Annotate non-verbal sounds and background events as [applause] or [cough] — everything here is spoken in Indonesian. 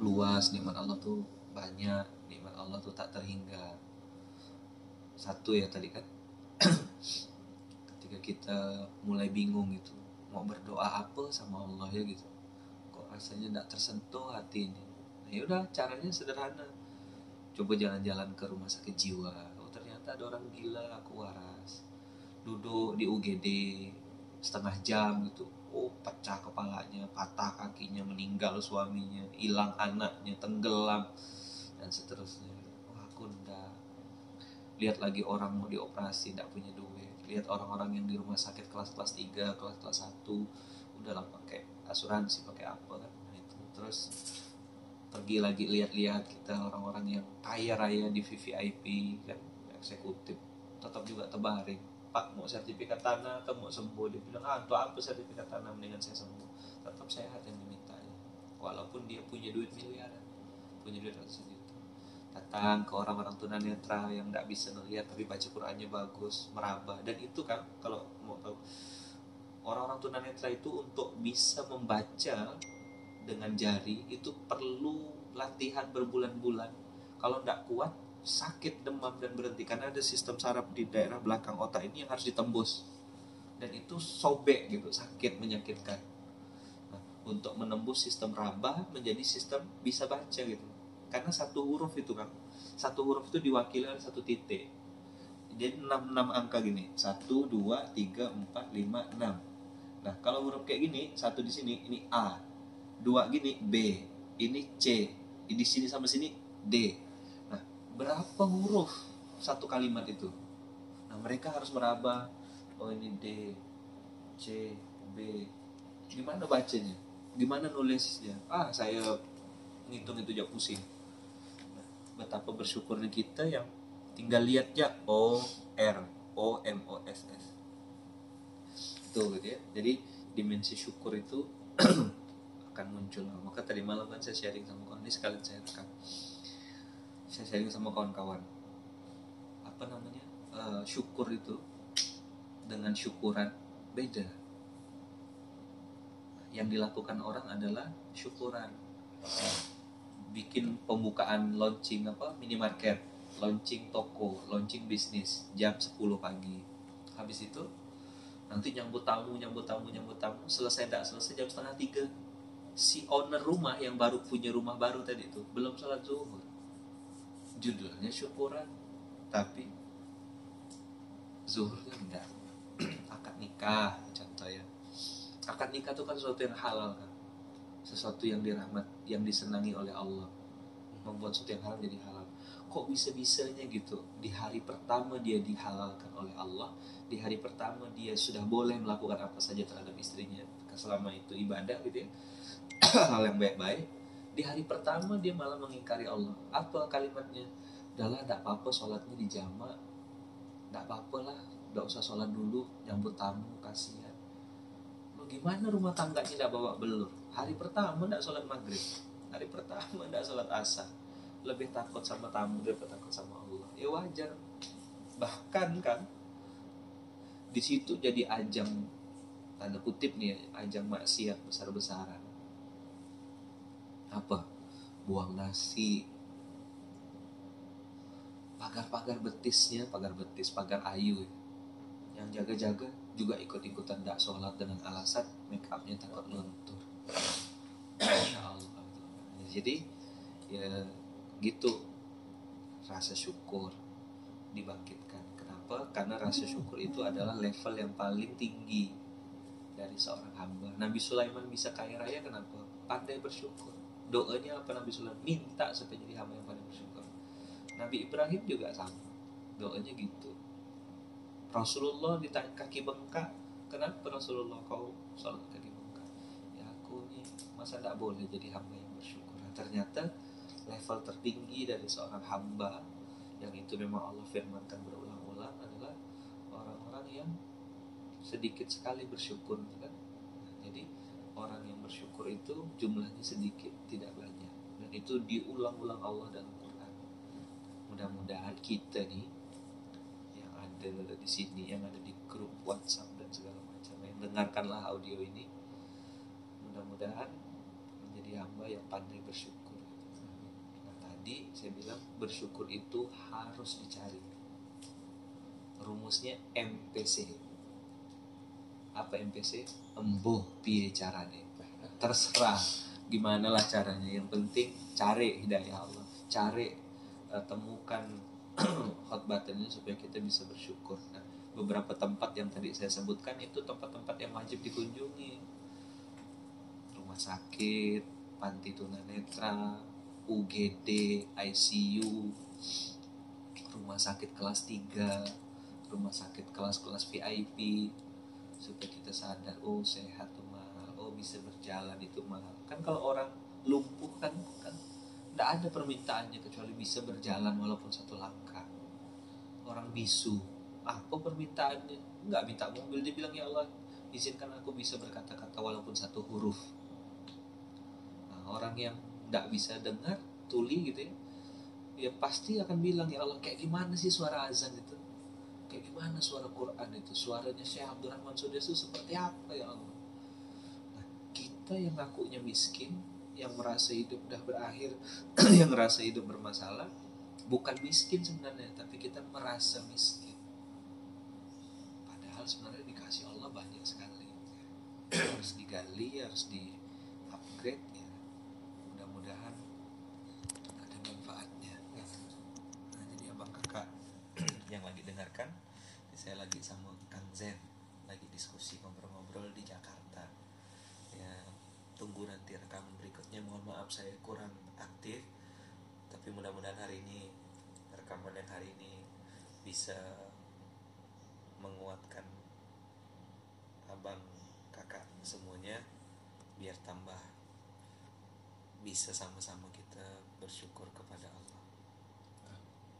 luas nikmat Allah tuh banyak nikmat Allah tuh tak terhingga. Satu ya tadi kan [clears throat] ketika kita mulai bingung gitu mau berdoa apa sama Allah ya gitu kok rasanya tidak tersentuh hati ini? Nah yaudah caranya sederhana. Coba jalan-jalan ke rumah sakit jiwa. Oh ternyata ada orang gila aku waras. Duduk di UGD setengah jam gitu. Oh pecah kepalanya patah kakinya meninggal suaminya hilang anaknya tenggelam dan seterusnya. Oh aku ndak lihat lagi orang mau dioperasi tidak punya duit. Lihat orang-orang yang di rumah sakit kelas-kelas 3 kelas-kelas 1 udah lah pakai asuransi pakai apa kan. Nah, itu. Terus pergi lagi lihat-lihat kita orang-orang yang kaya raya di VVIP kan eksekutif tetap juga terbaring Pak mau sertifikat tanah atau mau sembuh? Dia bilang ah untuk apa sertifikat tanah? Mendingan saya sembuh. Tetap sehat yang dimintanya walaupun dia punya duit miliaran punya duit ratusan juta. Datang ke orang-orang tunanetra yang tidak bisa melihat tapi baca Qurannya bagus meraba. Dan itu kan kalau mau tahu orang-orang tunanetra itu untuk bisa membaca dengan jari itu perlu latihan berbulan-bulan. Kalau tidak kuat sakit demam dan berhenti. Karena ada sistem saraf di daerah belakang otak ini yang harus ditembus. Dan itu sobek gitu sakit menyakitkan. Nah, untuk menembus sistem raba menjadi sistem bisa baca gitu. Karena satu huruf itu kan satu huruf itu diwakili oleh satu titik. Jadi enam enam angka gini. Satu dua tiga empat lima enam. Nah kalau huruf kayak gini satu di sini ini A. Dua gini B. Ini C. Di sini sama sini D berapa huruf satu kalimat itu? Nah mereka harus meraba oh ini D C B. Gimana bacanya? Gimana nulisnya? Ah saya ngitung itu jauh pusing. Betapa bersyukurnya kita yang tinggal lihat ya O R O M O S S. Itu gitu ya. Jadi dimensi syukur itu [clears throat] akan muncul. Maka tadi malam kan saya sharing sama kawan ini sekalian saya rekam saya sharing sama kawan-kawan. Apa namanya? Uh, syukur itu dengan syukuran beda. Yang dilakukan orang adalah syukuran. Bikin pembukaan launching apa? Minimarket launching toko launching bisnis jam 10 pagi. Habis itu nanti nyambut tamu nyambut tamu nyambut tamu selesai tidak selesai jam setengah tiga. Si owner rumah yang baru punya rumah baru tadi itu belum sholat zuhur judulnya syukuran tapi zuhurnya enggak. [clears throat] Akad nikah contoh ya. Akad nikah itu kan sesuatu yang halal kan? Sesuatu yang dirahmat yang disenangi oleh Allah. Membuat sesuatu yang halal jadi halal. Kok bisa bisanya gitu? Di hari pertama dia dihalalkan oleh Allah di hari pertama dia sudah boleh melakukan apa saja terhadap istrinya selama itu ibadah gitu ya. [clears throat] Hal yang baik-baik di hari pertama dia malah mengingkari Allah. Apa kalimatnya? Udahlah tidak apa-apa sholatnya di jama tidak apa-apa lah tidak usah sholat dulu nyambut tamu kasihan. Lo gimana rumah tangganya tidak bawa belur? Hari pertama tidak sholat maghrib. Hari pertama tidak sholat asar. Lebih takut sama tamu daripada takut sama Allah. Ya wajar. Bahkan kan di situ jadi ajang tanda kutip nih ajang maksiat besar-besaran buang nasi pagar-pagar betisnya pagar betis pagar ayu yang jaga-jaga juga ikut-ikutan tidak sholat dengan alasan make upnya takut luntur. Ya Allah jadi ya gitu. Rasa syukur dibangkitkan. Kenapa? Karena rasa syukur itu adalah level yang paling tinggi dari seorang hamba. Nabi Sulaiman bisa kaya raya kenapa? Pandai bersyukur doanya apa Nabi Sulaiman? Minta supaya jadi hamba yang paling bersyukur. Nabi Ibrahim juga sama. Doanya gitu. Rasulullah ditanya kaki bengkak. Kenapa Rasulullah kau sholat kaki bengkak? Ya aku nih masa tidak boleh jadi hamba yang bersyukur. Nah, ternyata level tertinggi dari seorang hamba yang itu memang Allah firmankan berulang-ulang adalah orang-orang yang sedikit sekali bersyukur kan orang yang bersyukur itu jumlahnya sedikit tidak banyak dan itu diulang-ulang Allah dalam Quran mudah-mudahan kita nih yang ada di sini yang ada di grup WhatsApp dan segala macam yang dengarkanlah audio ini mudah-mudahan menjadi hamba yang pandai bersyukur Jadi saya bilang bersyukur itu harus dicari. Rumusnya MPC. Apa MPC? Embuh piye carane. Terserah gimana lah caranya. Yang penting cari hidayah Allah. Cari uh, temukan [clears throat] hot buttonnya supaya kita bisa bersyukur. Nah, beberapa tempat yang tadi saya sebutkan itu tempat-tempat yang wajib dikunjungi. Rumah sakit, panti tunanetra, UGD, ICU, rumah sakit kelas 3, rumah sakit kelas-kelas VIP supaya kita sadar oh sehat tuh mahal, oh bisa berjalan itu mahal. Kan kalau orang lumpuh kan kan tidak ada permintaannya kecuali bisa berjalan walaupun satu langkah. Orang bisu, apa permintaannya? Nggak minta mobil, dia bilang ya Allah izinkan aku bisa berkata-kata walaupun satu huruf. Nah, orang yang tidak bisa dengar tuli gitu ya ya pasti akan bilang ya Allah kayak gimana sih suara azan itu kayak gimana suara Quran itu? Suaranya Syekh Abdurrahman Sudes itu seperti apa ya Allah? Nah, kita yang ngakunya miskin yang merasa hidup udah berakhir [clears throat] yang merasa hidup bermasalah bukan miskin sebenarnya tapi kita merasa miskin. Padahal sebenarnya dikasih Allah banyak sekali. Harus digali harus di upgrade saya lagi sama Kang Zen lagi diskusi ngobrol-ngobrol di Jakarta. Ya tunggu nanti rekaman berikutnya. Mohon maaf saya kurang aktif tapi mudah-mudahan hari ini rekaman yang hari ini bisa menguatkan abang kakak semuanya biar tambah bisa sama-sama kita